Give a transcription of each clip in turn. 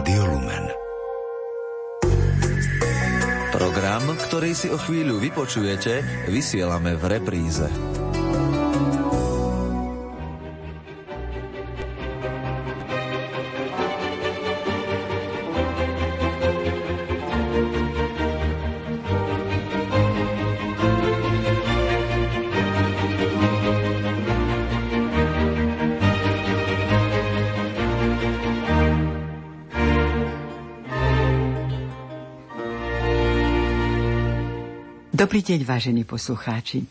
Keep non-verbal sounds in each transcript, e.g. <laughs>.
Rádio Lumen. Program, ktorý si o chvíľu vypočujete, vysielame v repríze. Dobrý deň, vážení poslucháči.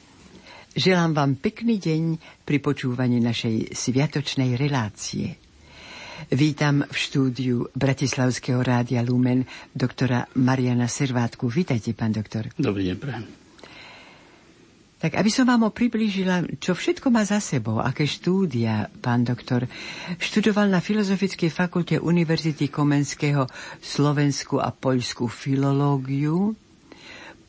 Želám vám pekný deň pri počúvaní našej sviatočnej relácie. Vítam v štúdiu Bratislavského rádia Lumen doktora Mariana Servátku. Vítajte, pán doktor. Dobrý deň, prajem. Tak aby som vám ho priblížila, čo všetko má za sebou, aké štúdia, pán doktor, študoval na Filozofickej fakulte Univerzity Komenského Slovensku a Poľskú filológiu,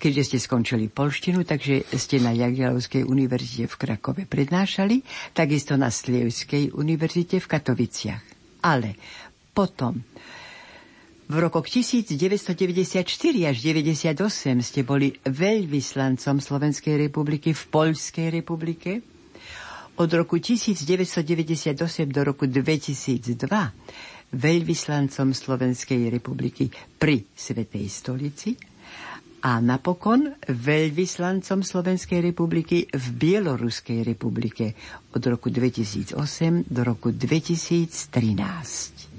keďže ste skončili polštinu, takže ste na Jagiellovskej univerzite v Krakove prednášali, takisto na Slievskej univerzite v Katoviciach. Ale potom v rokoch 1994 až 98 ste boli veľvyslancom Slovenskej republiky v Poľskej republike. Od roku 1998 do roku 2002 veľvyslancom Slovenskej republiky pri Svetej stolici a napokon veľvyslancom Slovenskej republiky v Bieloruskej republike od roku 2008 do roku 2013.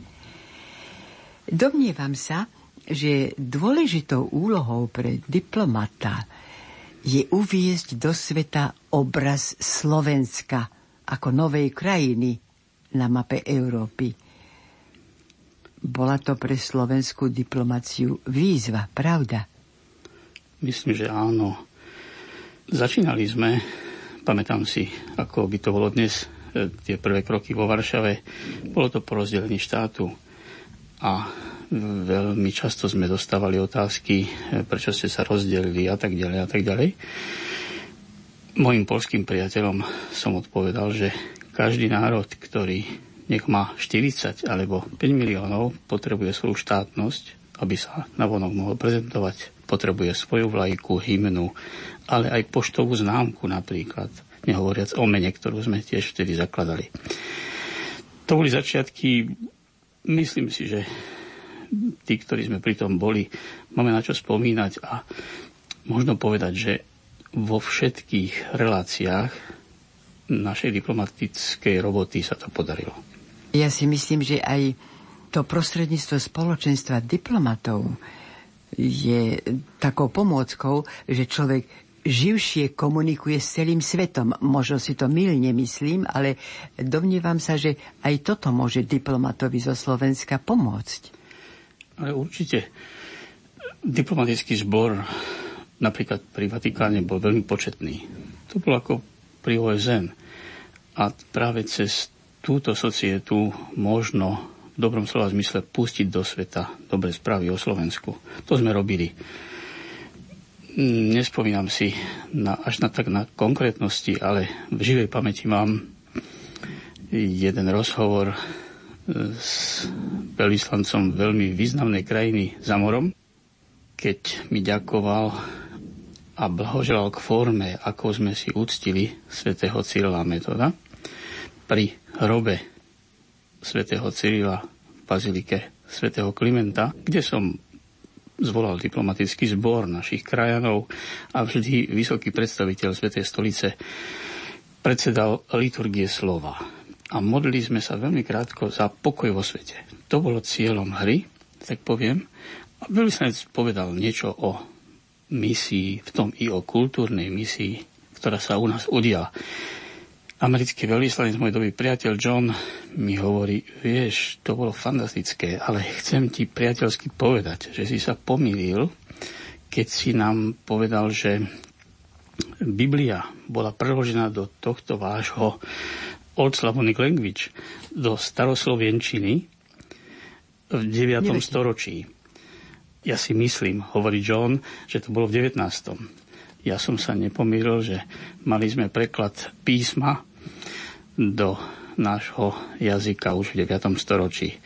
Domnievam sa, že dôležitou úlohou pre diplomata je uviezť do sveta obraz Slovenska ako novej krajiny na mape Európy. Bola to pre slovenskú diplomáciu výzva, pravda? Myslím, že áno. Začínali sme, pamätám si, ako by to bolo dnes, e, tie prvé kroky vo Varšave. Bolo to po rozdelení štátu a veľmi často sme dostávali otázky, e, prečo ste sa rozdelili a tak ďalej a tak ďalej. Mojim polským priateľom som odpovedal, že každý národ, ktorý nech má 40 alebo 5 miliónov, potrebuje svoju štátnosť, aby sa navonok mohol prezentovať potrebuje svoju vlajku, hymnu, ale aj poštovú známku napríklad, nehovoriac o mene, ktorú sme tiež vtedy zakladali. To boli začiatky, myslím si, že tí, ktorí sme pri tom boli, máme na čo spomínať a možno povedať, že vo všetkých reláciách našej diplomatickej roboty sa to podarilo. Ja si myslím, že aj to prostredníctvo spoločenstva diplomatov je takou pomôckou, že človek živšie komunikuje s celým svetom. Možno si to mylne myslím, ale domnievam sa, že aj toto môže diplomatovi zo Slovenska pomôcť. Ale určite. Diplomatický zbor napríklad pri Vatikáne bol veľmi početný. To bolo ako pri OSN. A práve cez túto societu možno v dobrom slova zmysle pustiť do sveta dobré správy o Slovensku. To sme robili. Nespomínam si na, až na tak na konkrétnosti, ale v živej pamäti mám jeden rozhovor s veľvyslancom veľmi významnej krajiny za morom, keď mi ďakoval a blahoželal k forme, ako sme si uctili svätého Cyrila metoda pri hrobe svätého Cyrila v bazilike svätého Klimenta, kde som zvolal diplomatický zbor našich krajanov a vždy vysoký predstaviteľ Svetej stolice predsedal liturgie slova. A modlili sme sa veľmi krátko za pokoj vo svete. To bolo cieľom hry, tak poviem. A veľvyslanec povedal niečo o misii, v tom i o kultúrnej misii, ktorá sa u nás udiala americký veľvyslanec, môj dobrý priateľ John, mi hovorí, vieš, to bolo fantastické, ale chcem ti priateľsky povedať, že si sa pomýlil, keď si nám povedal, že Biblia bola preložená do tohto vášho Old Slavonic Language, do staroslovenčiny v 9. Neviem. storočí. Ja si myslím, hovorí John, že to bolo v 19. Ja som sa nepomýlil, že mali sme preklad písma do nášho jazyka už v 9. storočí.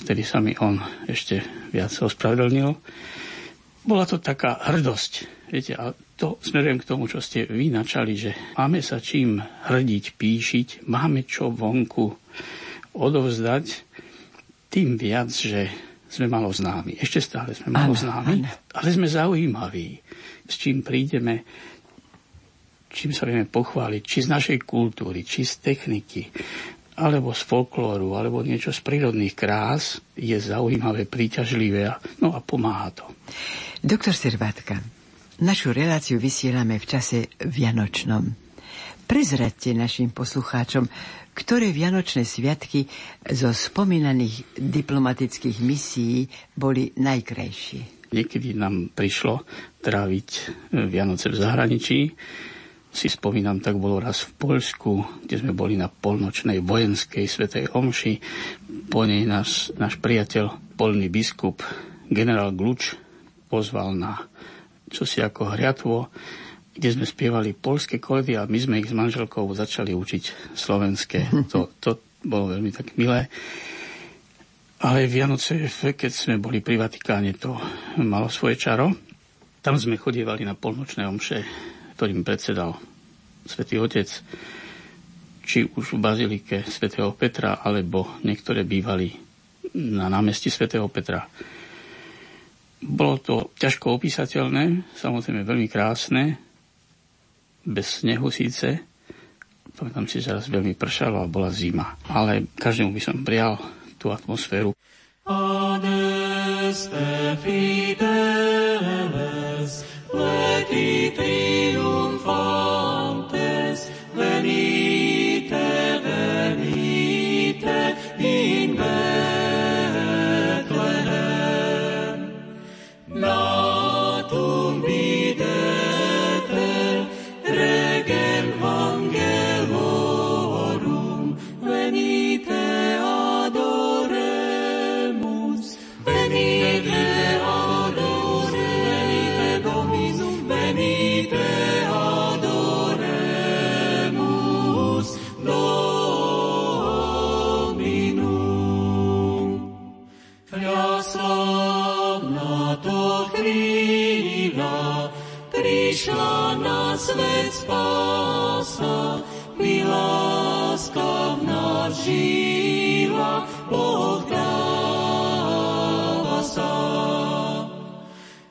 vtedy sa mi on ešte viac ospravedlnil. Bola to taká hrdosť. Viete, a to smerujem k tomu, čo ste vy načali, že máme sa čím hrdiť, píšiť, máme čo vonku odovzdať, tým viac, že sme malo známi. Ešte stále sme malo známi, ale sme zaujímaví. S čím prídeme, čím sa vieme pochváliť, či z našej kultúry, či z techniky, alebo z folklóru, alebo niečo z prírodných krás, je zaujímavé, príťažlivé no a pomáha to. Doktor Servátka, našu reláciu vysielame v čase Vianočnom. Prezradte našim poslucháčom, ktoré Vianočné sviatky zo spomínaných diplomatických misií boli najkrajšie. Niekedy nám prišlo tráviť Vianoce v zahraničí, si spomínam, tak bolo raz v Poľsku, kde sme boli na polnočnej vojenskej svetej omši. Po nej náš, náš priateľ, polný biskup, generál Gluč, pozval na čosi ako hriatvo, kde sme spievali polské koledy a my sme ich s manželkou začali učiť slovenské. To, to bolo veľmi tak milé. Ale Vianoce, keď sme boli pri Vatikáne, to malo svoje čaro. Tam sme chodievali na polnočné omše ktorým predsedal svätý Otec, či už v bazilike svätého Petra, alebo niektoré bývali na námestí svätého Petra. Bolo to ťažko opísateľné, samozrejme veľmi krásne, bez snehu síce. Pamätám si, že raz veľmi pršalo a bola zima. Ale každému by som prijal tú atmosféru. Adeste fideles, leti triumfantes, prišla na svet spása, mi láska v nás žila, Boh dáva sa.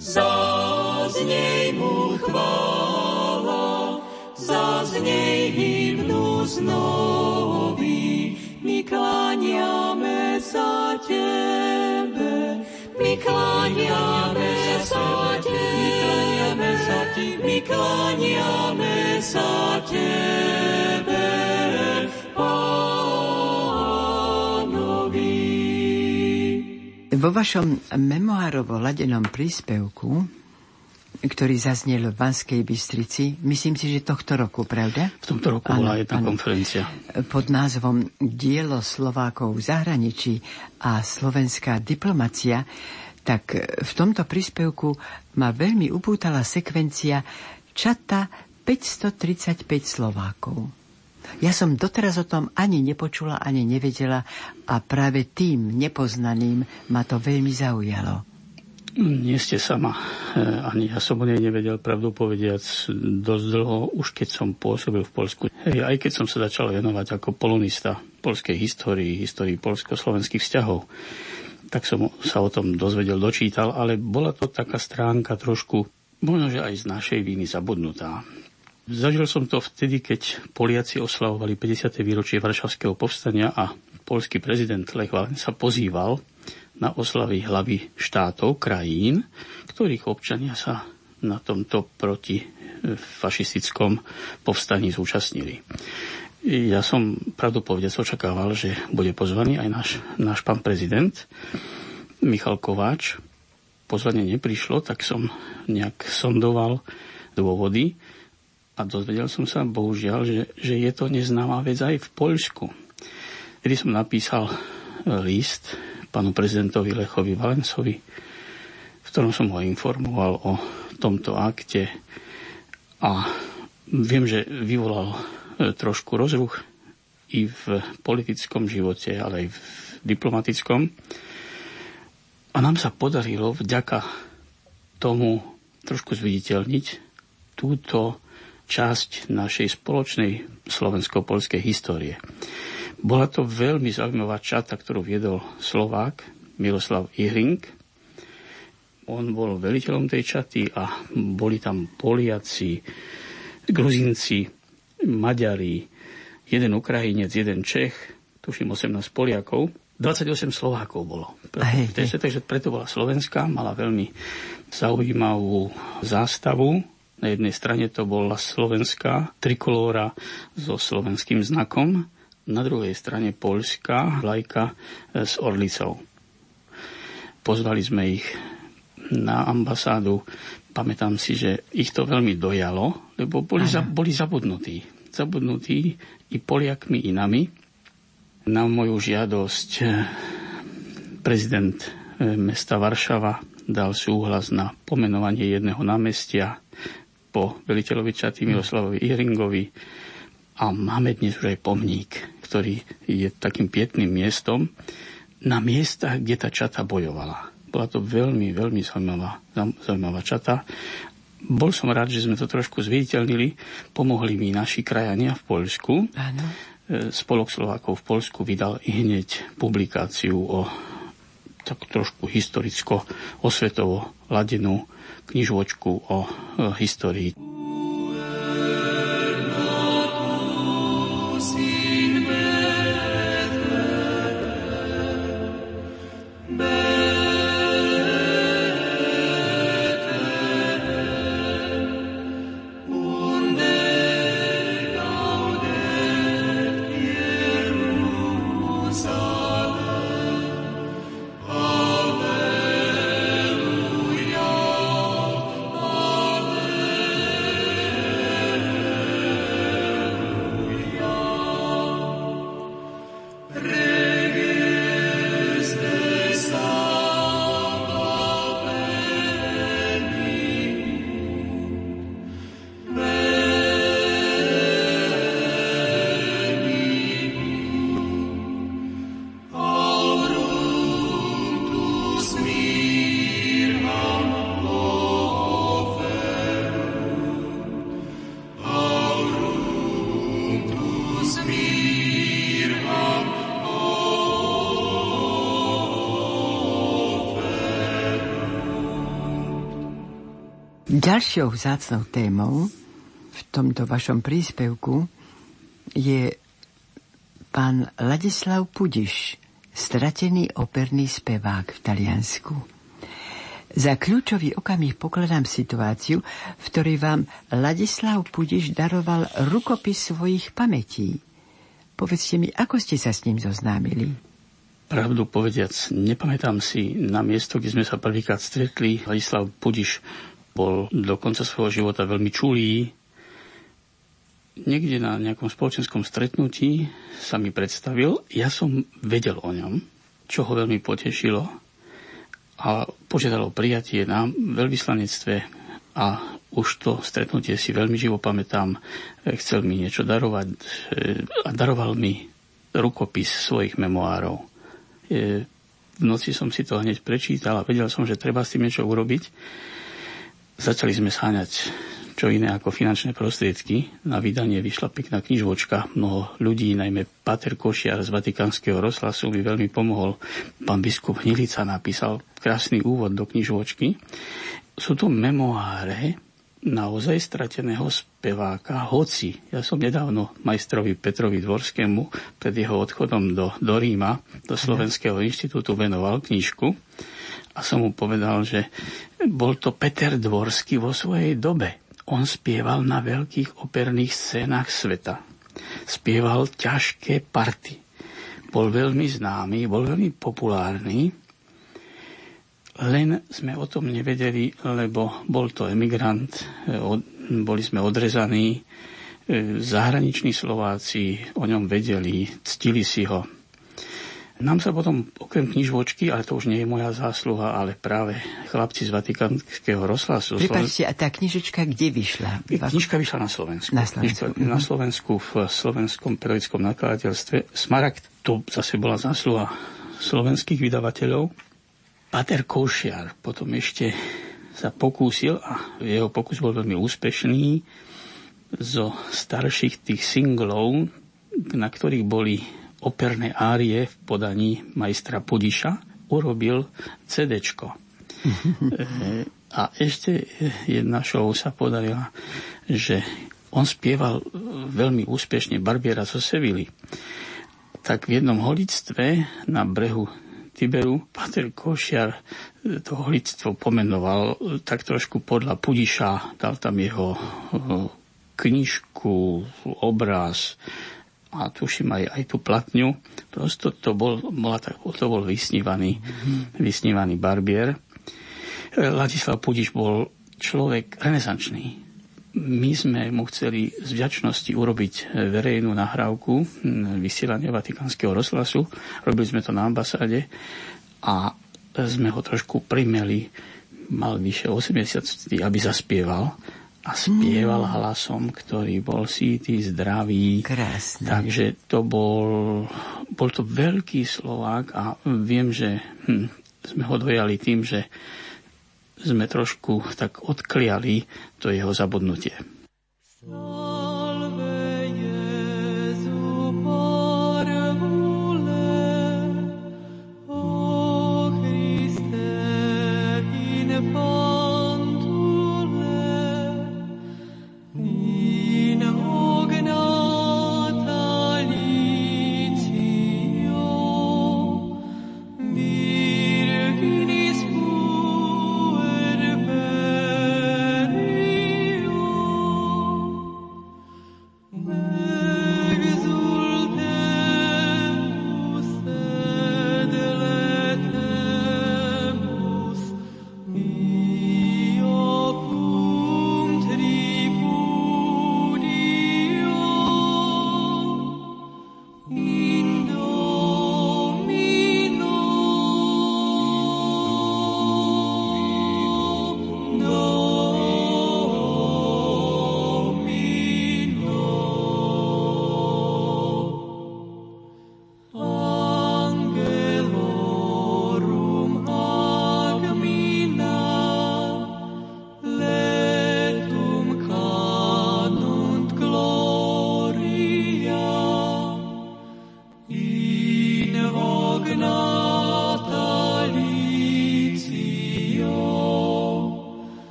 Zaznej mu chvála, zaznej hymnu znoví, my kláňame sa Tebe, kláňame sa ti, my kláňame sa Tebe, Pánovi. Vo vašom memoárovo ladenom príspevku ktorý zaznel v Banskej Bystrici, myslím si, že tohto roku, pravda? V tomto roku bola jedna ano. konferencia. Pod názvom Dielo Slovákov v zahraničí a slovenská diplomacia tak v tomto príspevku ma veľmi upútala sekvencia čata 535 Slovákov. Ja som doteraz o tom ani nepočula, ani nevedela a práve tým nepoznaným ma to veľmi zaujalo. Nie ste sama. E, ani ja som o nej nevedel, pravdu povediac, dosť dlho, už keď som pôsobil v Polsku. Aj keď som sa začal venovať ako polonista polskej histórii, histórii polsko-slovenských vzťahov tak som sa o tom dozvedel, dočítal, ale bola to taká stránka trošku, možno, že aj z našej viny zabudnutá. Zažil som to vtedy, keď Poliaci oslavovali 50. výročie Varšavského povstania a polský prezident Lech Valensa pozýval na oslavy hlavy štátov, krajín, ktorých občania sa na tomto proti fašistickom povstaní zúčastnili. Ja som pravdu povedec očakával, že bude pozvaný aj náš, náš pán prezident Michal Kováč. Pozvanie neprišlo, tak som nejak sondoval dôvody a dozvedel som sa, bohužiaľ, že, že je to neznáma vec aj v Poľsku. Kedy som napísal list pánu prezidentovi Lechovi Valencovi, v ktorom som ho informoval o tomto akte a viem, že vyvolal E, trošku rozruch i v politickom živote, ale aj v diplomatickom. A nám sa podarilo vďaka tomu trošku zviditeľniť túto časť našej spoločnej slovensko-polskej histórie. Bola to veľmi zaujímavá čata, ktorú viedol Slovák Miroslav Ihring. On bol veliteľom tej čaty a boli tam Poliaci, Gruzinci, Maďari, jeden Ukrajinec, jeden Čech, tuším 18 Poliakov 28 Slovákov bolo. Hej, hej. Takže preto bola Slovenská, mala veľmi zaujímavú zástavu. Na jednej strane to bola slovenská trikolóra so slovenským znakom, na druhej strane poľská vlajka s orlicou. Pozvali sme ich na ambasádu. Pamätám si, že ich to veľmi dojalo, lebo boli, za, boli zabudnutí. Zabudnutí i Poliakmi, i nami na moju žiadosť eh, prezident eh, mesta Varšava dal súhlas na pomenovanie jedného námestia po veliteľovi Čaty Miroslavovi Iringovi a máme dnes už aj pomník, ktorý je takým pietným miestom na miestach, kde tá čata bojovala. Bola to veľmi, veľmi zaujímavá, zaujímavá čata. Bol som rád, že sme to trošku zviditeľnili. Pomohli mi naši krajania v Poľsku. Áno Spolok Slovákov v Polsku vydal i hneď publikáciu o tak trošku historicko-osvetovo ladenú knižočku o histórii. Ďalšou vzácnou témou v tomto vašom príspevku je pán Ladislav Pudiš, stratený operný spevák v Taliansku. Za kľúčový okamih pokladám situáciu, v ktorej vám Ladislav Pudiš daroval rukopis svojich pamätí. Povedzte mi, ako ste sa s ním zoznámili? Pravdu povediac, nepamätám si na miesto, kde sme sa prvýkrát stretli. Ladislav Pudiš bol do konca svojho života veľmi čulý. Niekde na nejakom spoločenskom stretnutí sa mi predstavil. Ja som vedel o ňom, čo ho veľmi potešilo a požiadalo prijatie na veľvyslanectve a už to stretnutie si veľmi živo pamätám. Chcel mi niečo darovať e, a daroval mi rukopis svojich memoárov. E, v noci som si to hneď prečítal a vedel som, že treba s tým niečo urobiť. Začali sme sáňať čo iné ako finančné prostriedky. Na vydanie vyšla pekná knižočka. Mnoho ľudí, najmä Pater Košiar z Vatikánskeho rozhlasu, by veľmi pomohol. Pán biskup Hnilica napísal krásny úvod do knižočky. Sú to memoáre naozaj strateného speváka, hoci ja som nedávno majstrovi Petrovi Dvorskému pred jeho odchodom do, do Ríma, do Slovenského inštitútu venoval knižku a som mu povedal, že bol to Peter Dvorský vo svojej dobe. On spieval na veľkých operných scénach sveta. Spieval ťažké party. Bol veľmi známy, bol veľmi populárny, len sme o tom nevedeli, lebo bol to emigrant, boli sme odrezaní, zahraniční Slováci o ňom vedeli, ctili si ho. Nám sa potom, okrem knižočky, ale to už nie je moja zásluha, ale práve chlapci z Vatikánskeho rozhlasu. Pripačte, a tá knižočka kde vyšla? Knižka vyšla na Slovensku. Na Slovensku. Knižka, na Slovensku v slovenskom periodickom nakladateľstve. Smaragd, to zase bola zásluha slovenských vydavateľov. Pater Košiar potom ešte sa pokúsil a jeho pokus bol veľmi úspešný zo starších tých singlov, na ktorých boli operné árie v podaní majstra Pudiša, urobil CDčko. <laughs> a ešte jedna show sa podarila, že on spieval veľmi úspešne Barbiera zo Sevily. Tak v jednom holictve na brehu Tiberu Pater Košiar to holictvo pomenoval tak trošku podľa Pudiša, dal tam jeho knižku, obraz a tuším aj, aj tú platňu. Prosto to bol, bola to bol vysnívaný, mm-hmm. vysnívaný barbier. Ladislav Pudiš bol človek renesančný. My sme mu chceli z vďačnosti urobiť verejnú nahrávku vysielania Vatikánskeho rozhlasu. Robili sme to na ambasáde a sme ho trošku primeli, mal vyše 80, aby zaspieval a spieval mm. hlasom, ktorý bol sítý, zdravý. Krásne. Takže to bol, bol to veľký Slovák a viem, že hm, sme ho dojali tým, že sme trošku tak odkliali to jeho zabudnutie. So...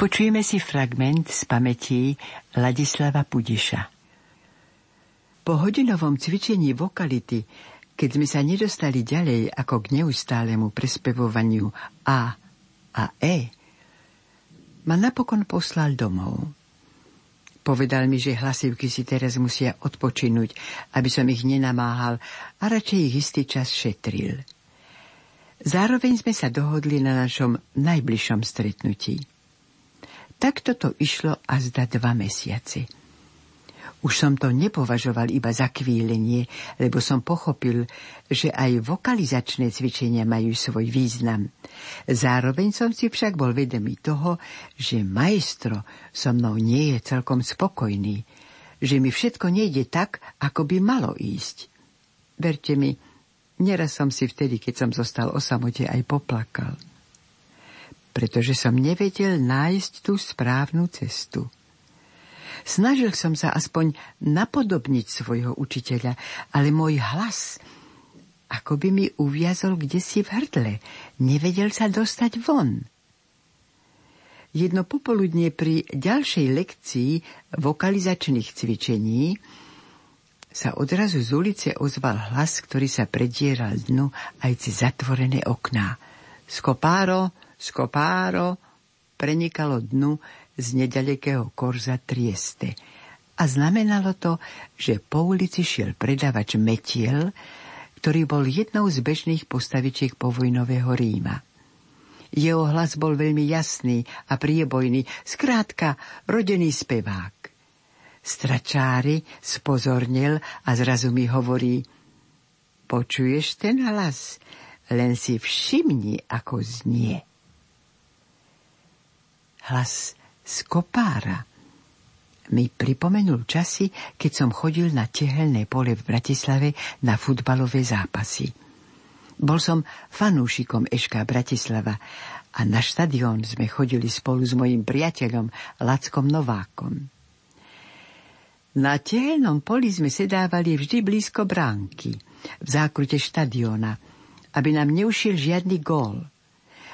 Vypočujeme si fragment z pamätí Ladislava Pudiša. Po hodinovom cvičení vokality, keď sme sa nedostali ďalej ako k neustálemu prespevovaniu A a E, ma napokon poslal domov. Povedal mi, že hlasivky si teraz musia odpočinúť, aby som ich nenamáhal a radšej ich istý čas šetril. Zároveň sme sa dohodli na našom najbližšom stretnutí. Takto to išlo a zda dva mesiace. Už som to nepovažoval iba za kvílenie, lebo som pochopil, že aj vokalizačné cvičenia majú svoj význam. Zároveň som si však bol vedomý toho, že majstro so mnou nie je celkom spokojný, že mi všetko nejde tak, ako by malo ísť. Verte mi, Neraz som si vtedy, keď som zostal o samote, aj poplakal. Pretože som nevedel nájsť tú správnu cestu. Snažil som sa aspoň napodobniť svojho učiteľa, ale môj hlas ako by mi uviazol kde si v hrdle. Nevedel sa dostať von. Jedno popoludne pri ďalšej lekcii vokalizačných cvičení sa odrazu z ulice ozval hlas, ktorý sa predieral dnu aj cez zatvorené okná. Skopáro, skopáro, prenikalo dnu z nedalekého korza Trieste. A znamenalo to, že po ulici šiel predavač Metiel, ktorý bol jednou z bežných postavičiek povojnového Ríma. Jeho hlas bol veľmi jasný a priebojný, skrátka rodený spevák. Stračári spozornil a zrazu mi hovorí Počuješ ten hlas? Len si všimni, ako znie. Hlas z kopára mi pripomenul časy, keď som chodil na tehelné pole v Bratislave na futbalové zápasy. Bol som fanúšikom Eška Bratislava a na štadión sme chodili spolu s mojim priateľom Lackom Novákom. Na tehelnom poli sme sedávali vždy blízko bránky, v zákrute štadiona, aby nám neušiel žiadny gól.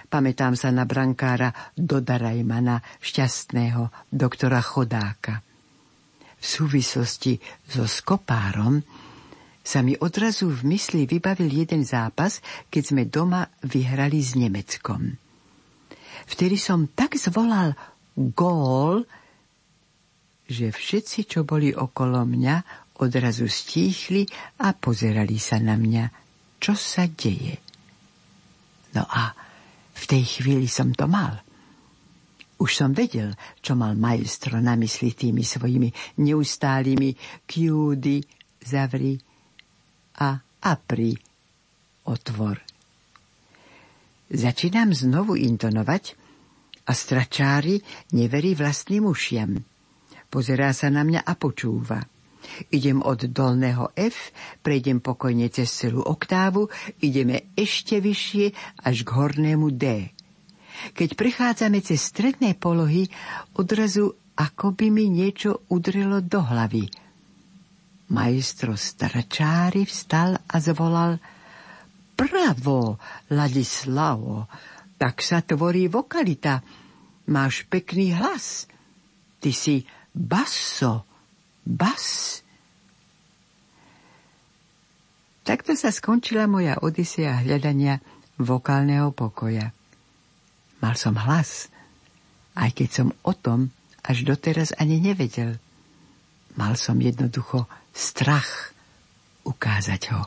Pamätám sa na brankára Dodarajmana, šťastného doktora Chodáka. V súvislosti so skopárom sa mi odrazu v mysli vybavil jeden zápas, keď sme doma vyhrali s Nemeckom. Vtedy som tak zvolal gól, že všetci, čo boli okolo mňa, odrazu stíchli a pozerali sa na mňa, čo sa deje. No a tej chvíli som to mal. Už som vedel, čo mal majstro na mysli tými svojimi neustálými kjúdy, zavri a apri, otvor. Začínam znovu intonovať a stračári neverí vlastným ušiam. Pozerá sa na mňa a počúva. Idem od dolného F, prejdem pokojne cez celú oktávu, ideme ešte vyššie až k hornému D. Keď prechádzame cez stredné polohy, odrazu ako by mi niečo udrelo do hlavy. Majstro Starčári vstal a zvolal Bravo, Ladislavo, tak sa tvorí vokalita. Máš pekný hlas. Ty si Basso, bas. Takto sa skončila moja odisia hľadania vokálneho pokoja. Mal som hlas, aj keď som o tom až doteraz ani nevedel. Mal som jednoducho strach ukázať ho.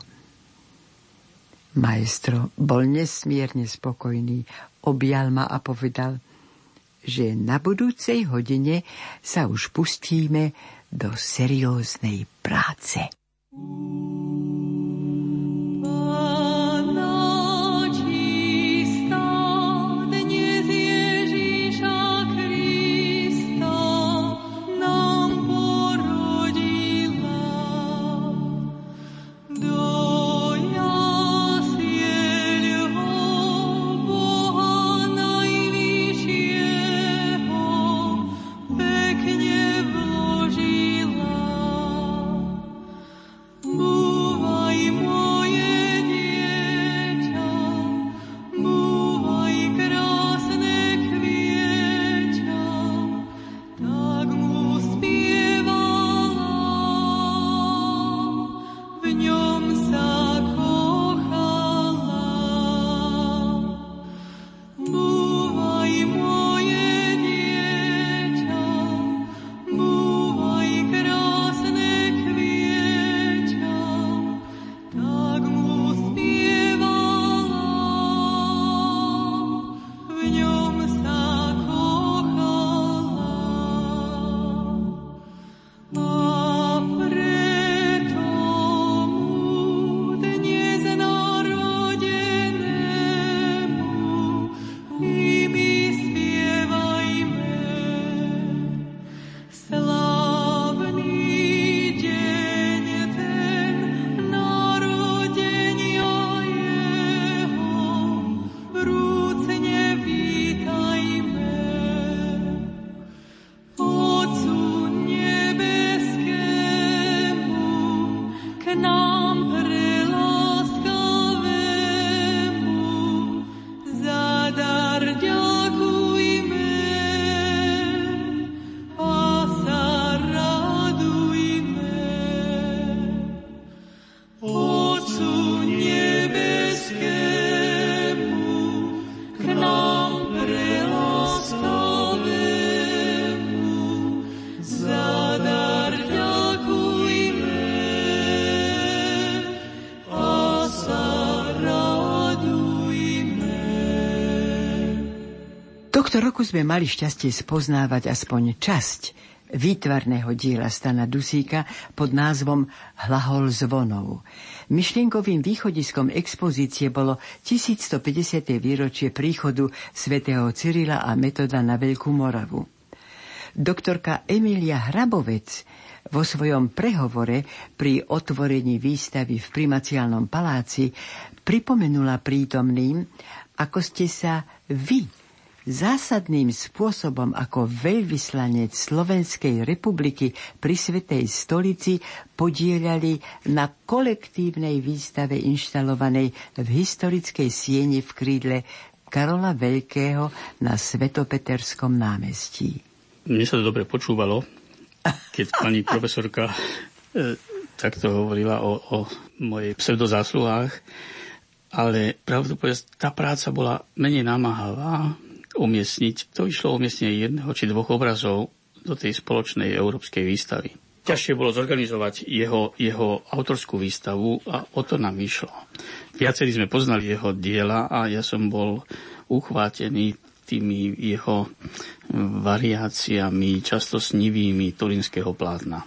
Maestro bol nesmierne spokojný, objal ma a povedal – že na budúcej hodine sa už pustíme do seriozne i prace. Tohto roku sme mali šťastie spoznávať aspoň časť výtvarného diela Stana Dusíka pod názvom Hlahol zvonov. Myšlienkovým východiskom expozície bolo 1150. výročie príchodu svätého Cyrila a Metoda na Veľkú Moravu. Doktorka Emilia Hrabovec vo svojom prehovore pri otvorení výstavy v Primaciálnom paláci pripomenula prítomným, ako ste sa vy zásadným spôsobom ako veľvyslanec Slovenskej republiky pri Svetej stolici podielali na kolektívnej výstave inštalovanej v historickej sieni v krídle Karola Veľkého na Svetopeterskom námestí. Mne sa to dobre počúvalo, keď pani <laughs> profesorka e, takto hovorila o, o mojej pseudozásluhách, ale pravdu povedať, tá práca bola menej námahavá, umiestniť, to išlo umiestnenie jedného či dvoch obrazov do tej spoločnej európskej výstavy. Ťažšie bolo zorganizovať jeho, jeho autorskú výstavu a o to nám išlo. Viacerí sme poznali jeho diela a ja som bol uchvátený tými jeho variáciami, často snivými turinského plátna.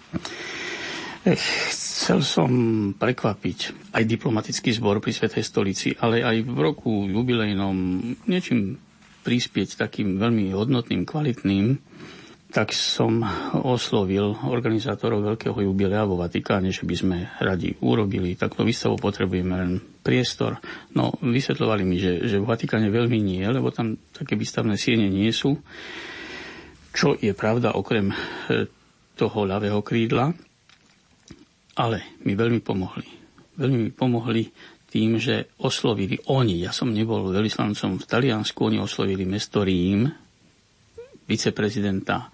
Chcel som prekvapiť aj diplomatický zbor pri Svetej stolici, ale aj v roku jubilejnom niečím prispieť takým veľmi hodnotným, kvalitným, tak som oslovil organizátorov Veľkého jubilea vo Vatikáne, že by sme radi urobili takto výstavu, potrebujeme len priestor. No, vysvetľovali mi, že, že v Vatikáne veľmi nie, lebo tam také výstavné siene nie sú. Čo je pravda, okrem e, toho ľavého krídla, ale mi veľmi pomohli. Veľmi mi pomohli tým, že oslovili oni, ja som nebol veľvyslancom v Taliansku, oni oslovili mesto Rím, viceprezidenta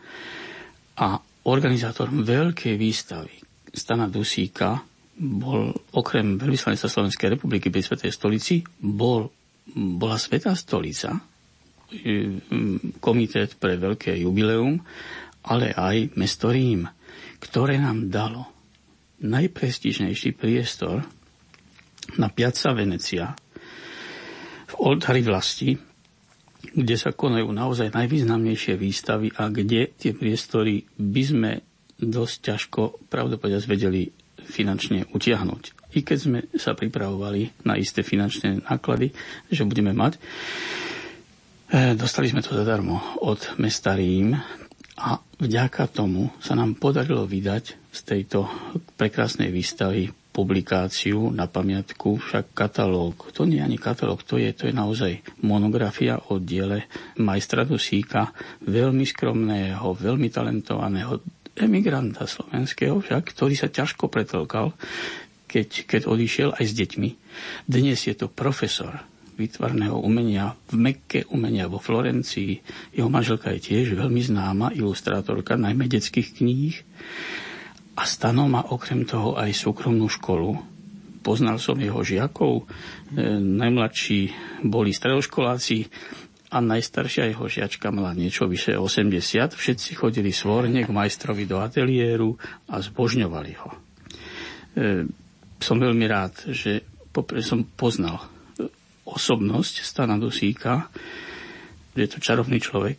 a organizátorom veľkej výstavy Stana Dusíka bol okrem veľvyslanectva Slovenskej republiky pri Svetej stolici, bol, bola Svetá stolica, komitet pre veľké jubileum, ale aj mesto Rím, ktoré nám dalo najprestížnejší priestor na Piazza Venecia v oltári vlasti, kde sa konajú naozaj najvýznamnejšie výstavy a kde tie priestory by sme dosť ťažko, pravdepodobne vedeli finančne utiahnuť. I keď sme sa pripravovali na isté finančné náklady, že budeme mať, eh, dostali sme to zadarmo od mesta Rím a vďaka tomu sa nám podarilo vydať z tejto prekrásnej výstavy publikáciu na pamiatku, však katalóg. To nie je ani katalóg, to je, to je naozaj monografia o diele majstra Dusíka, veľmi skromného, veľmi talentovaného emigranta slovenského však, ktorý sa ťažko pretlkal, keď, keď odišiel aj s deťmi. Dnes je to profesor výtvarného umenia v Mekke umenia vo Florencii. Jeho manželka je tiež veľmi známa ilustrátorka, najmä detských kníh. A Stano má okrem toho aj súkromnú školu. Poznal som jeho žiakov, e, najmladší boli stredoškoláci a najstaršia jeho žiačka mala niečo vyše 80. Všetci chodili svorne k majstrovi do ateliéru a zbožňovali ho. E, som veľmi rád, že som poznal osobnosť Stana Dusíka, je to čarovný človek,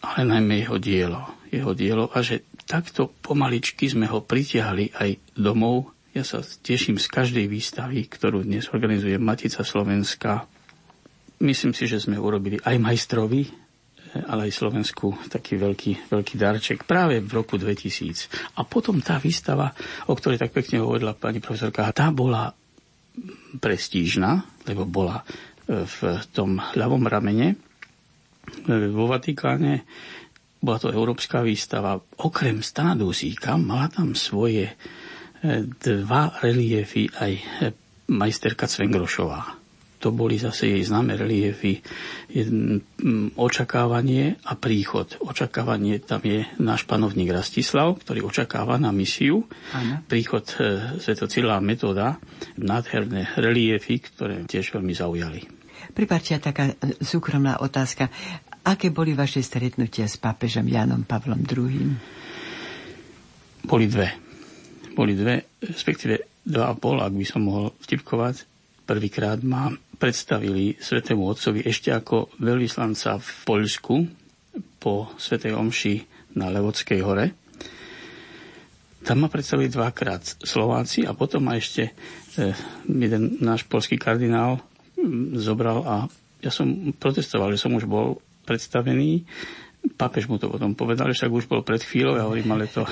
ale najmä jeho dielo. Jeho dielo a že takto pomaličky sme ho pritiahli aj domov. Ja sa teším z každej výstavy, ktorú dnes organizuje Matica Slovenska. Myslím si, že sme urobili aj majstrovi, ale aj Slovensku taký veľký, veľký darček práve v roku 2000. A potom tá výstava, o ktorej tak pekne hovorila pani profesorka, tá bola prestížna, lebo bola e, v tom ľavom ramene e, vo Vatikáne bola to európska výstava. Okrem Stana Dusíka mala tam svoje e, dva reliefy aj e, majsterka Cvengrošová. To boli zase jej známe reliefy. Očakávanie a príchod. Očakávanie, tam je náš panovník Rastislav, ktorý očakáva na misiu. Ano. Príchod e, Svetocila metóda, nádherné reliefy, ktoré tiež veľmi zaujali. Pripačia taká súkromná otázka. Aké boli vaše stretnutia s pápežom Jánom Pavlom II? Boli dve. Boli dve, respektíve dva a pol, ak by som mohol vtipkovať. Prvýkrát ma predstavili svetému otcovi ešte ako veľvyslanca v Poľsku po svetej omši na Levodskej hore. Tam ma predstavili dvakrát Slováci a potom ma ešte eh, jeden náš polský kardinál hm, zobral a ja som protestoval, že som už bol predstavený Papež mu to potom povedal, však už bol pred chvíľou, ja hovorím, ale to,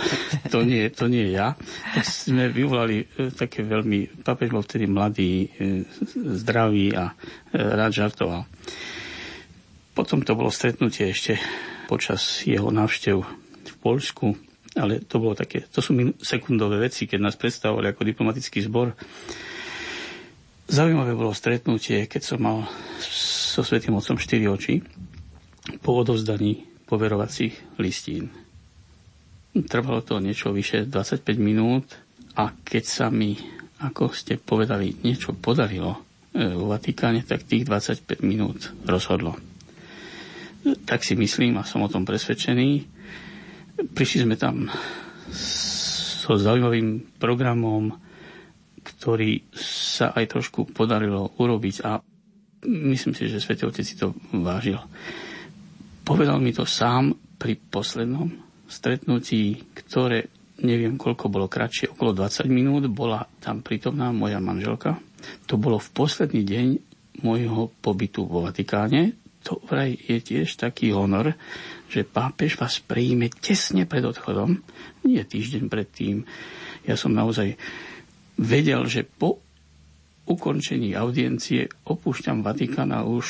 to, nie, to nie ja. Tak sme vyvolali e, také veľmi, papež bol vtedy mladý, e, zdravý a e, rád žartoval. Potom to bolo stretnutie ešte počas jeho návštev v Polsku, ale to bolo také, to sú sekundové veci, keď nás predstavovali ako diplomatický zbor. Zaujímavé bolo stretnutie, keď som mal so Svetým Otcom 4 oči po odovzdaní poverovacích listín. Trvalo to niečo vyše 25 minút a keď sa mi, ako ste povedali, niečo podarilo e, vo Vatikáne, tak tých 25 minút rozhodlo. Tak si myslím a som o tom presvedčený. Prišli sme tam so zaujímavým programom, ktorý sa aj trošku podarilo urobiť a myslím si, že Svetý Otec si to vážil. Povedal mi to sám pri poslednom stretnutí, ktoré neviem koľko bolo kratšie, okolo 20 minút, bola tam prítomná moja manželka. To bolo v posledný deň môjho pobytu vo Vatikáne. To vraj je tiež taký honor, že pápež vás príjme tesne pred odchodom, nie týždeň predtým. Ja som naozaj vedel, že po ukončení audiencie opúšťam Vatikán a už,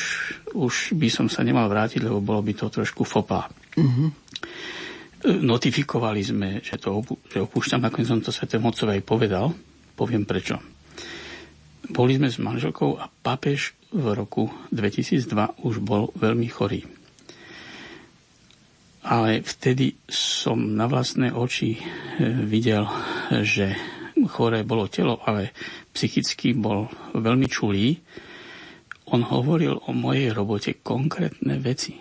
už by som sa nemal vrátiť, lebo bolo by to trošku fopa. Mm-hmm. Notifikovali sme, že, to, že opúšťam, nakoniec som to Svete Mocové aj povedal. Poviem prečo. Boli sme s manželkou a papež v roku 2002 už bol veľmi chorý. Ale vtedy som na vlastné oči eh, videl, že choré bolo telo, ale psychicky bol veľmi čulý, on hovoril o mojej robote konkrétne veci.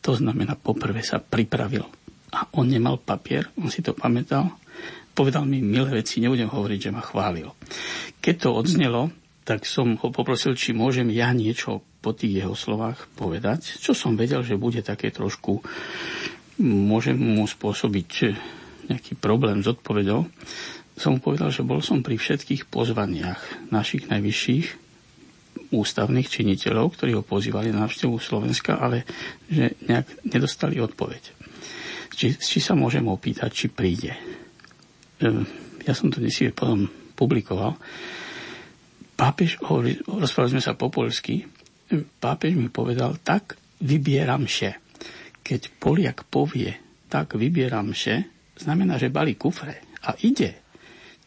To znamená, poprvé sa pripravil. A on nemal papier, on si to pamätal. Povedal mi milé veci, nebudem hovoriť, že ma chválil. Keď to odznelo, tak som ho poprosil, či môžem ja niečo po tých jeho slovách povedať, čo som vedel, že bude také trošku, môžem mu spôsobiť nejaký problém s odpovedou som mu povedal, že bol som pri všetkých pozvaniach našich najvyšších ústavných činiteľov, ktorí ho pozývali na návštevu Slovenska, ale že nejak nedostali odpoveď. Či, či sa môžem opýtať, či príde. Ja som to dnes potom publikoval. Pápež, rozprávali sme sa po polsky, pápež mi povedal, tak vybieram še. Keď Poliak povie, tak vybieram še, znamená, že balí kufre a ide.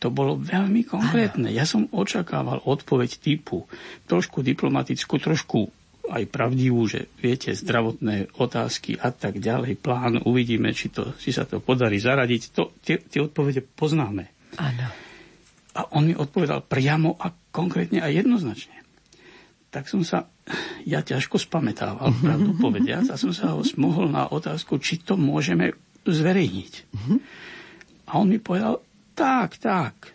To bolo veľmi konkrétne. Ano. Ja som očakával odpoveď typu trošku diplomatickú, trošku aj pravdivú, že viete, zdravotné otázky a tak ďalej, plán, uvidíme, či, to, či sa to podarí zaradiť. To, tie, tie odpovede poznáme. Áno. A on mi odpovedal priamo a konkrétne a jednoznačne. Tak som sa, ja ťažko spametával, <laughs> pravdu povediac, a som sa ho smohol na otázku, či to môžeme zverejniť. Uh-huh. A on mi povedal, tak, tak.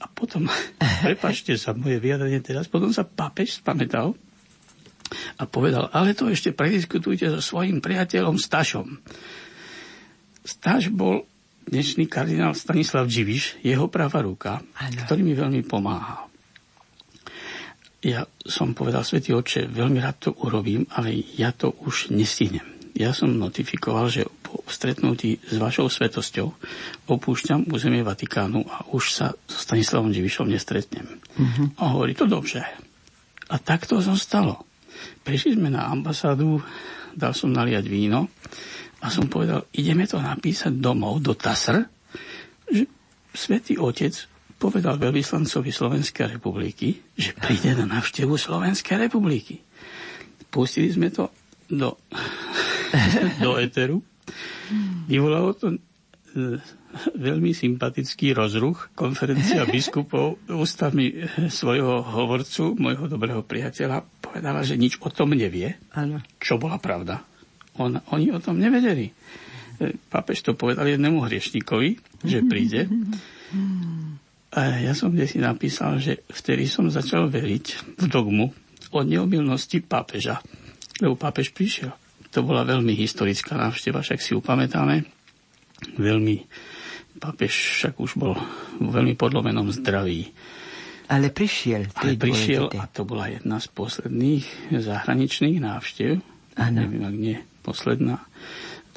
A potom, <laughs> prepačte sa moje vyjadrenie teraz, potom sa papež spamätal a povedal, ale to ešte prediskutujte so svojím priateľom Stašom. Staš bol dnešný kardinál Stanislav Dživiš, jeho pravá ruka, ano. ktorý mi veľmi pomáhal. Ja som povedal, Svetý oče, veľmi rád to urobím, ale ja to už nestihnem ja som notifikoval, že po stretnutí s vašou svetosťou opúšťam územie Vatikánu a už sa so Stanislavom Divišom nestretnem. Uh-huh. A hovorí, to dobře. A tak to zostalo. Prišli sme na ambasádu, dal som naliať víno a som povedal, ideme to napísať domov do TASR, že Svetý Otec povedal veľvyslancovi Slovenskej republiky, že príde na návštevu Slovenskej republiky. Pustili sme to do <laughs> do eteru. Vyvolalo to e, veľmi sympatický rozruch. Konferencia <laughs> biskupov ústami svojho hovorcu, môjho dobrého priateľa, povedala, že nič o tom nevie, ano. čo bola pravda. On, oni o tom nevedeli. E, Papež to povedal jednému hriešnikovi, že <laughs> príde. A ja som si napísal, že vtedy som začal veriť v dogmu o neomilnosti pápeža. Lebo pápež prišiel. To bola veľmi historická návšteva, však si ju pamätáme. Veľmi, pápež však už bol v veľmi podlomenom zdraví. Ale prišiel. Ale prišiel dôležité. a to bola jedna z posledných zahraničných návštev. Ano. Neviem, ak nie posledná.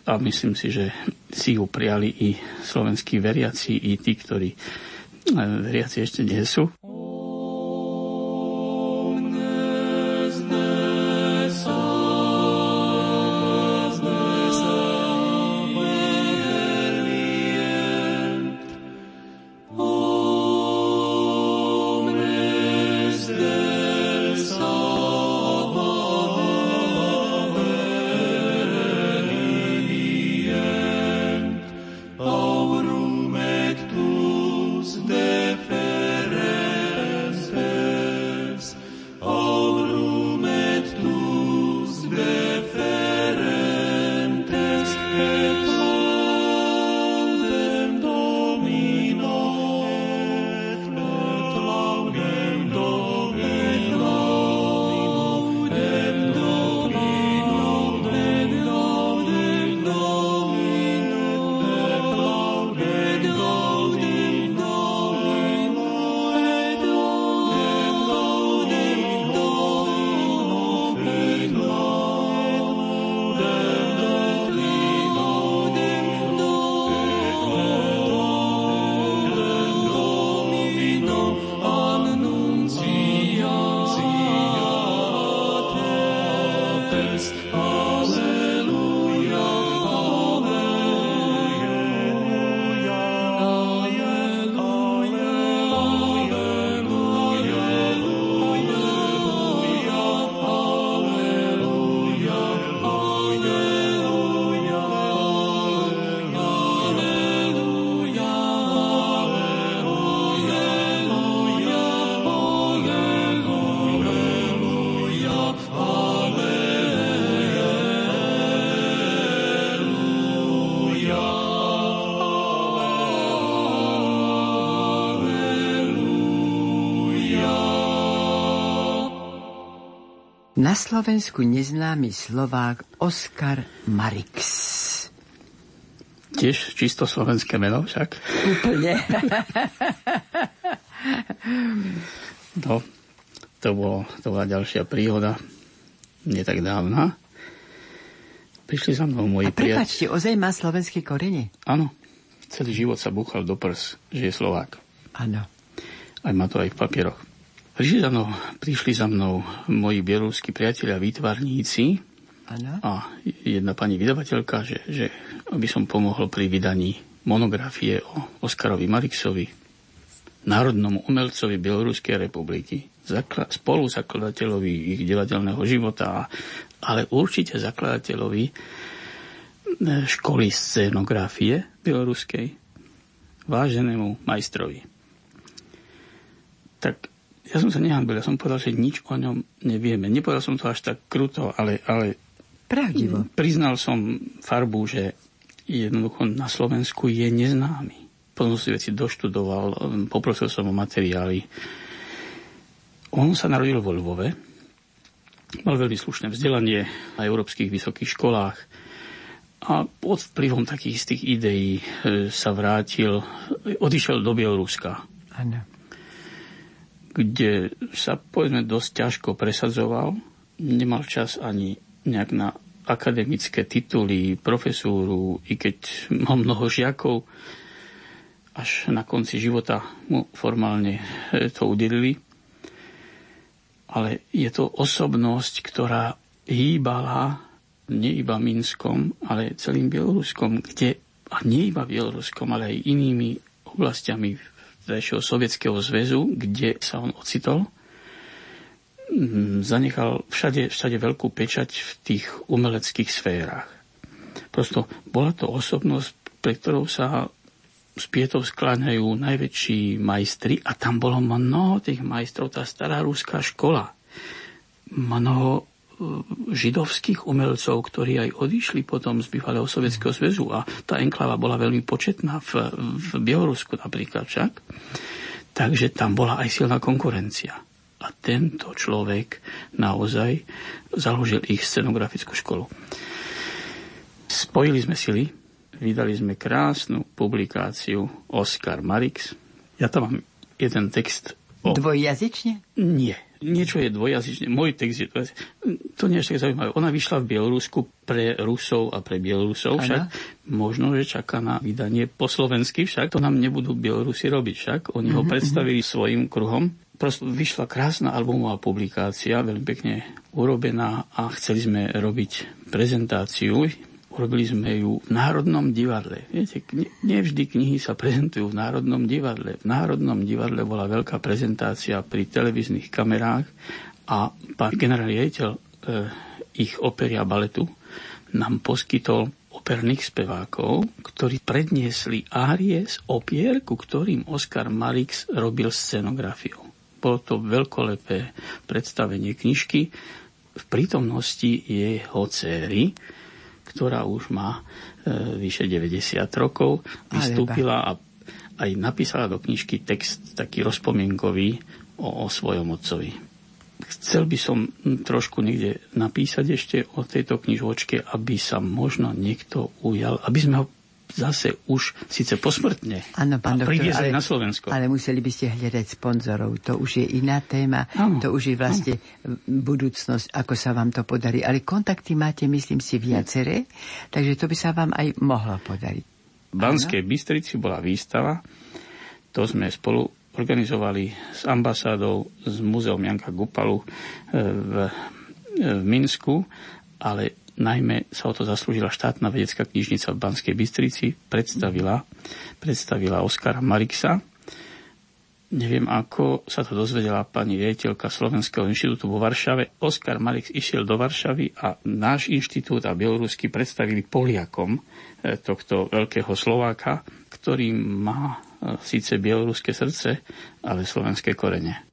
A myslím si, že si ju prijali i slovenskí veriaci, i tí, ktorí eh, veriaci ešte nie sú. Na Slovensku neznámy Slovák Oskar Marix. Tiež čisto slovenské meno však. Úplne. <laughs> no, to, bolo, to bola ďalšia príhoda, nie tak dávna. Prišli za mnou moji priatelia. Prepačte, ozaj má slovenské korene? Áno, celý život sa búchal do prs, že je Slovák. Áno. Aj má to aj v papieroch. Prišli za mnou, prišli za mnou moji bieloruskí priatelia, výtvarníci ano. a jedna pani vydavateľka, že, že aby som pomohol pri vydaní monografie o Oskarovi Marixovi, národnom umelcovi Bieloruskej republiky, zakla- spoluzakladateľovi ich divadelného života, ale určite zakladateľovi e, školy scénografie bieloruskej, váženému majstrovi. Tak ja som sa nehambil, ja som povedal, že nič o ňom nevieme. Nepovedal som to až tak kruto, ale, ale Pravdivo. priznal som farbu, že jednoducho na Slovensku je neznámy. Potom si veci doštudoval, poprosil som o materiály. On sa narodil vo Lvove, mal veľmi slušné vzdelanie na európskych vysokých školách a pod vplyvom takých istých ideí e, sa vrátil, odišiel do Bieloruska. Ano kde sa povedzme dosť ťažko presadzoval, nemal čas ani nejak na akademické tituly, profesúru, i keď mal mnoho žiakov, až na konci života mu formálne e, to udelili. Ale je to osobnosť, ktorá hýbala nie iba Minskom, ale celým Bieloruskom, kde, a nie iba Bieloruskom, ale aj inými oblastiami vtedajšieho Sovietskeho zväzu, kde sa on ocitol, mm, zanechal všade, všade veľkú pečať v tých umeleckých sférach. Prosto bola to osobnosť, pre ktorou sa z pietov skláňajú najväčší majstri a tam bolo mnoho tých majstrov, tá stará ruská škola. Mnoho židovských umelcov, ktorí aj odišli potom z bývalého Sovietskeho zväzu a tá enklava bola veľmi početná v, v Bielorusku napríklad však. Takže tam bola aj silná konkurencia. a tento človek naozaj založil ich scenografickú školu. Spojili sme sily, vydali sme krásnu publikáciu Oscar Marix. Ja tam mám jeden text o... Dvojjazyčne? Nie. Niečo je dvojjazyčne. Môj text je dvojjazyčne. To nie je tak zaujímavé. Ona vyšla v Bielorusku pre Rusov a pre Bielorusov. Však možno, že čaká na vydanie po slovensky. Však to nám nebudú Bielorusi robiť. Však oni ho mhm, predstavili svojim kruhom. Prosto vyšla krásna albumová publikácia, veľmi pekne urobená a chceli sme robiť prezentáciu Urobili sme ju v Národnom divadle. Viete, nevždy knihy sa prezentujú v Národnom divadle. V Národnom divadle bola veľká prezentácia pri televíznych kamerách a pán generál riaditeľ e, ich opery a baletu nám poskytol operných spevákov, ktorí predniesli árie z opier, ku ktorým Oskar Marix robil scenografiu. Bolo to veľkolepé predstavenie knižky v prítomnosti jeho céry, ktorá už má e, vyše 90 rokov, vystúpila a aj napísala do knižky text taký rozpomienkový o, o svojom otcovi. Chcel by som trošku niekde napísať ešte o tejto knižočke, aby sa možno niekto ujal, aby sme ho zase už síce posmrtne ano, pán a doktor, ale, na Slovensko. Ale museli by ste hľadať sponzorov. To už je iná téma. Ano, to už je vlastne ano. budúcnosť, ako sa vám to podarí. Ale kontakty máte, myslím si, viaceré, takže to by sa vám aj mohlo podariť. V Banskej Bystrici bola výstava. To sme spolu organizovali s ambasádou, s muzeom Janka Gupalu e, v, e, v Minsku, ale Najmä sa o to zaslúžila štátna vedecká knižnica v Banskej Bystrici, predstavila, predstavila Oskara Marixa. Neviem, ako sa to dozvedela pani riaditeľka Slovenského inštitútu vo Varšave. Oskar Marix išiel do Varšavy a náš inštitút a bielorusky predstavili Poliakom e, tohto veľkého Slováka, ktorý má e, síce bieloruské srdce, ale slovenské korene.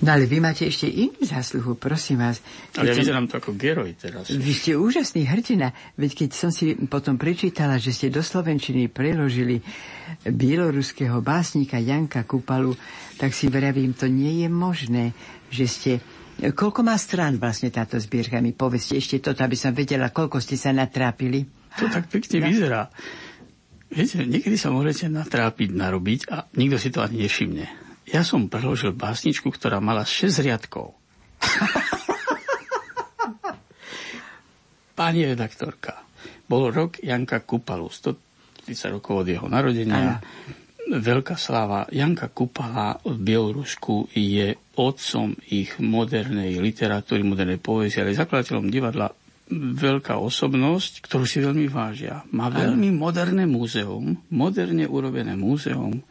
No ale vy máte ešte inú zásluhu, prosím vás. Ale ja vyzerám to ako geroj teraz. Vy ste úžasný hrdina, veď keď som si potom prečítala, že ste do Slovenčiny preložili bieloruského básnika Janka Kupalu, tak si vravím, to nie je možné, že ste... Koľko má strán vlastne táto zbierka? Mi povedzte ešte toto, aby som vedela, koľko ste sa natrápili. To tak pekne no. vyzerá. Viete, niekedy sa môžete natrápiť, narobiť a nikto si to ani nevšimne. Ja som preložil básničku, ktorá mala 6 riadkov. <laughs> Pani redaktorka, bol rok Janka Kupalu, 130 rokov od jeho narodenia. Aj. Veľká sláva. Janka Kupala v Bielorusku je otcom ich modernej literatúry, modernej poezie, ale zakladateľom divadla veľká osobnosť, ktorú si veľmi vážia. Má veľmi moderné múzeum, moderne urobené múzeum,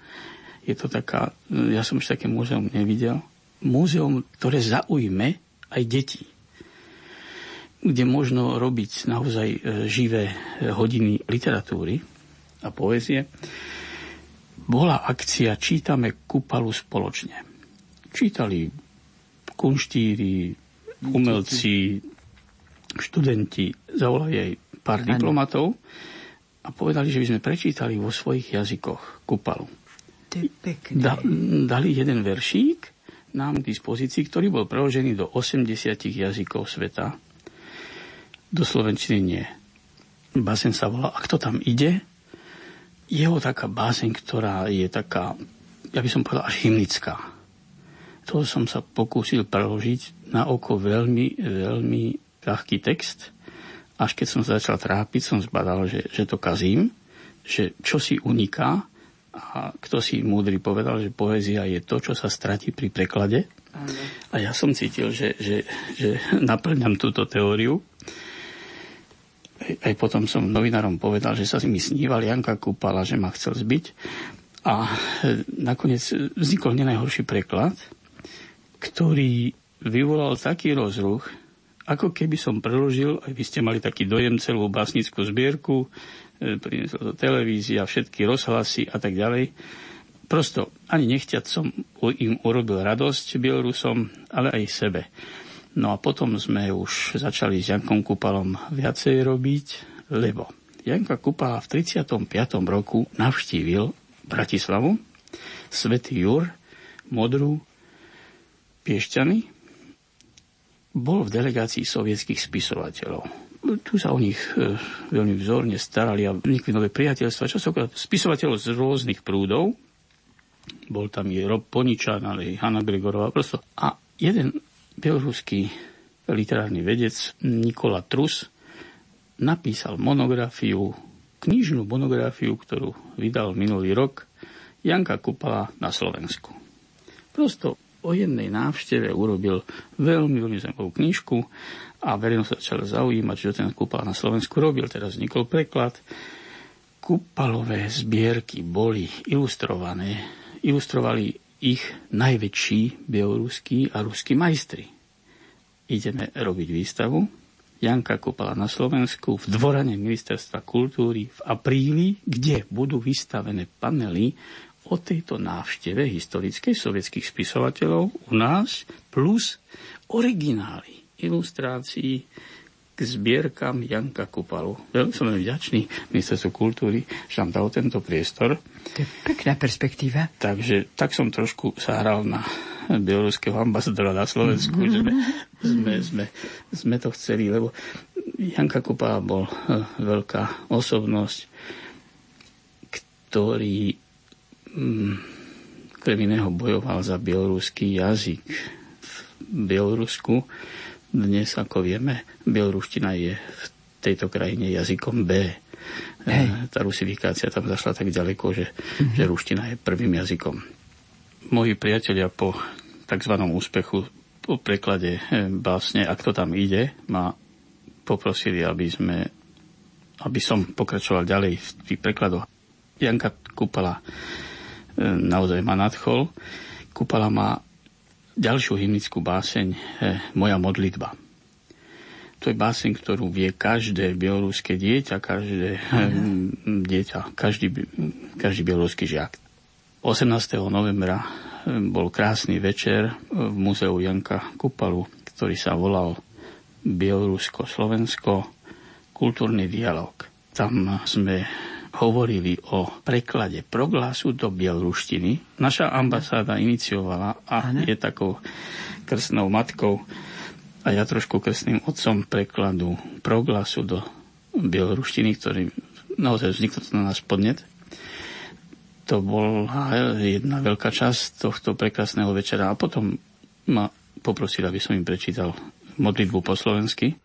je to taká, ja som ešte také múzeum nevidel, múzeum, ktoré zaujme aj deti. kde možno robiť naozaj e, živé e, hodiny literatúry a poézie, bola akcia Čítame Kupalu spoločne. Čítali kunštíri, umelci, študenti, zavolali aj pár diplomatov a povedali, že by sme prečítali vo svojich jazykoch Kupalu. Da, dali jeden veršík nám k dispozícii, ktorý bol preložený do 80 jazykov sveta do Slovenčiny nie. Básen sa volá A kto tam ide? Jeho taká báseň, ktorá je taká, ja by som povedal, až hymnická. To som sa pokúsil preložiť na oko veľmi, veľmi ľahký text. Až keď som začal trápiť, som zbadal, že, že to kazím, že čo si uniká a kto si múdry povedal, že poézia je to, čo sa stratí pri preklade. A ja som cítil, že, že, že <laughs> naplňam túto teóriu aj potom som novinárom povedal, že sa mi sníval Janka Kupala, že ma chcel zbiť. A e, nakoniec vznikol nenajhorší preklad, ktorý vyvolal taký rozruch, ako keby som preložil, aj vy ste mali taký dojem celú básnickú zbierku, e, priniesol to televízia, všetky rozhlasy a tak ďalej. Prosto ani nechťať som im urobil radosť Bielorusom, ale aj sebe. No a potom sme už začali s Jankom Kupalom viacej robiť, lebo Janka Kupala v 35. roku navštívil Bratislavu, Svetý Jur, Modru, Piešťany, bol v delegácii sovietských spisovateľov. Tu sa o nich e, veľmi vzorne starali a vznikli nové priateľstva, sa spisovateľov z rôznych prúdov. Bol tam i Rob Poničan, ale i Hanna Gregorová. Prosto. A jeden bieloruský literárny vedec Nikola Trus napísal monografiu, knižnú monografiu, ktorú vydal minulý rok Janka Kupala na Slovensku. Prosto o jednej návšteve urobil veľmi, veľmi zaujímavú knižku a verejnosť sa začala zaujímať, čo ten Kupala na Slovensku robil. Teraz vznikol preklad. Kupalové zbierky boli ilustrované, ilustrovali ich najväčší bieloruskí a ruskí majstri. Ideme robiť výstavu Janka Kopala na Slovensku v dvorane Ministerstva kultúry v apríli, kde budú vystavené panely o tejto návšteve historickej sovietských spisovateľov u nás plus originály ilustrácií k zbierkam Janka Kupalu. Veľmi som veľmi vďačný ministerstvu kultúry, že nám dal tento priestor. To je pekná perspektíva. Takže tak som trošku sa hral na bieloruského ambasadora na Slovensku, mm-hmm. že sme, sme, sme, sme to chceli, lebo Janka Kupala bol uh, veľká osobnosť, ktorý um, krem iného bojoval za bieloruský jazyk v Bielorusku dnes, ako vieme, bieloruština je v tejto krajine jazykom B. Hej. Tá rusifikácia tam zašla tak ďaleko, že, mm-hmm. že ruština je prvým jazykom. Moji priatelia po tzv. úspechu po preklade eh, básne Ak to tam ide, ma poprosili, aby, sme, aby som pokračoval ďalej v tých prekladoch. Janka Kupala eh, naozaj ma nadchol. Kupala ma ďalšiu hymnickú báseň Moja modlitba. To je báseň, ktorú vie každé bieloruské dieťa, každé uh-huh. dieťa, každý, každý bieloruský žiak. 18. novembra bol krásny večer v múzeu Janka Kupalu, ktorý sa volal Bielorusko-Slovensko kultúrny dialog. Tam sme hovorili o preklade proglásu do bieloruštiny. Naša ambasáda iniciovala a ano. je takou krstnou matkou a ja trošku krstným otcom prekladu proglásu do bieloruštiny, ktorý naozaj vznikol na nás podnet. To bola jedna veľká časť tohto prekrásneho večera a potom ma poprosil, aby som im prečítal modlitbu po slovensky.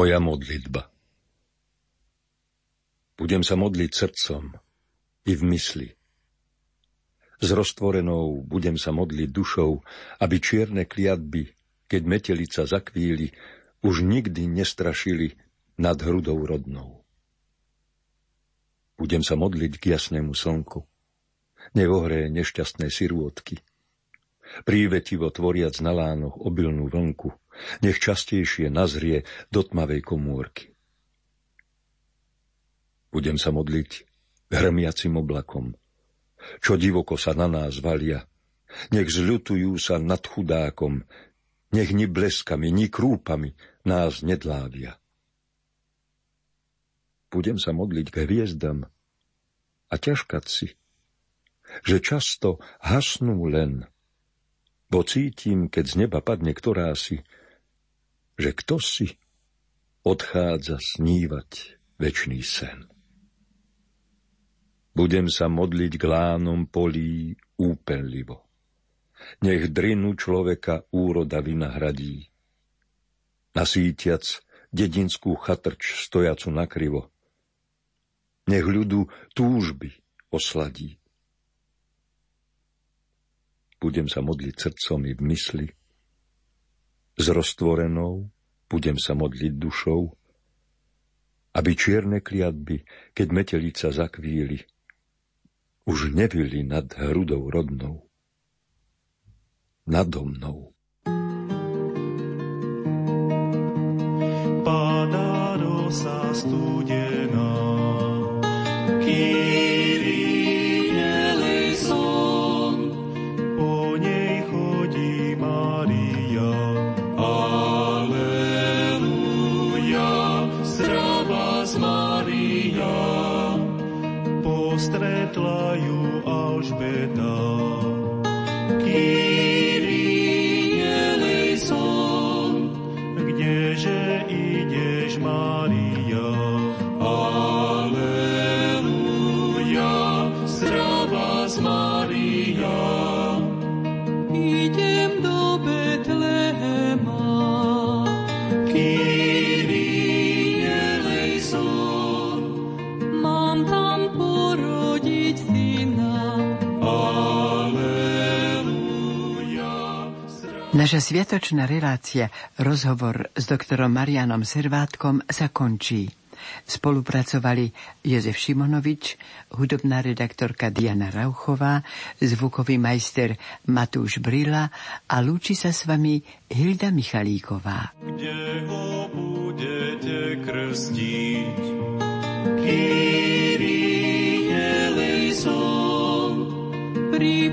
Moja modlitba Budem sa modliť srdcom i v mysli. S roztvorenou budem sa modliť dušou, aby čierne kliatby, keď metelica zakvíli, už nikdy nestrašili nad hrudou rodnou. Budem sa modliť k jasnému slnku, nevohre nešťastné sirôtky. Prívetivo tvoriac na lánoch obilnú vlnku, nech častejšie nazrie do tmavej komórky. Budem sa modliť hrmiacim oblakom, čo divoko sa na nás valia. Nech zľutujú sa nad chudákom, nech ni bleskami, ni krúpami nás nedlávia budem sa modliť k hviezdam a ťažkať si, že často hasnú len, bo cítim, keď z neba padne ktorá si, že kto si odchádza snívať večný sen. Budem sa modliť k lánom polí úpenlivo. Nech drinu človeka úroda vynahradí. Nasítiac dedinskú chatrč stojacu nakrivo, nech ľudu túžby osladí. Budem sa modliť srdcom i v mysli, s roztvorenou budem sa modliť dušou, aby čierne kliatby, keď metelica zakvíli, už nevili nad hrudou rodnou, nado mnou. Páda rosa studená, Naša sviatočná relácia, rozhovor s doktorom Marianom Servátkom sa končí. Spolupracovali Jozef Šimonovič, hudobná redaktorka Diana Rauchová, zvukový majster Matúš Brila a lúči sa s vami Hilda Michalíková. kde ho budete krstiť. Kyrie eleison, Pri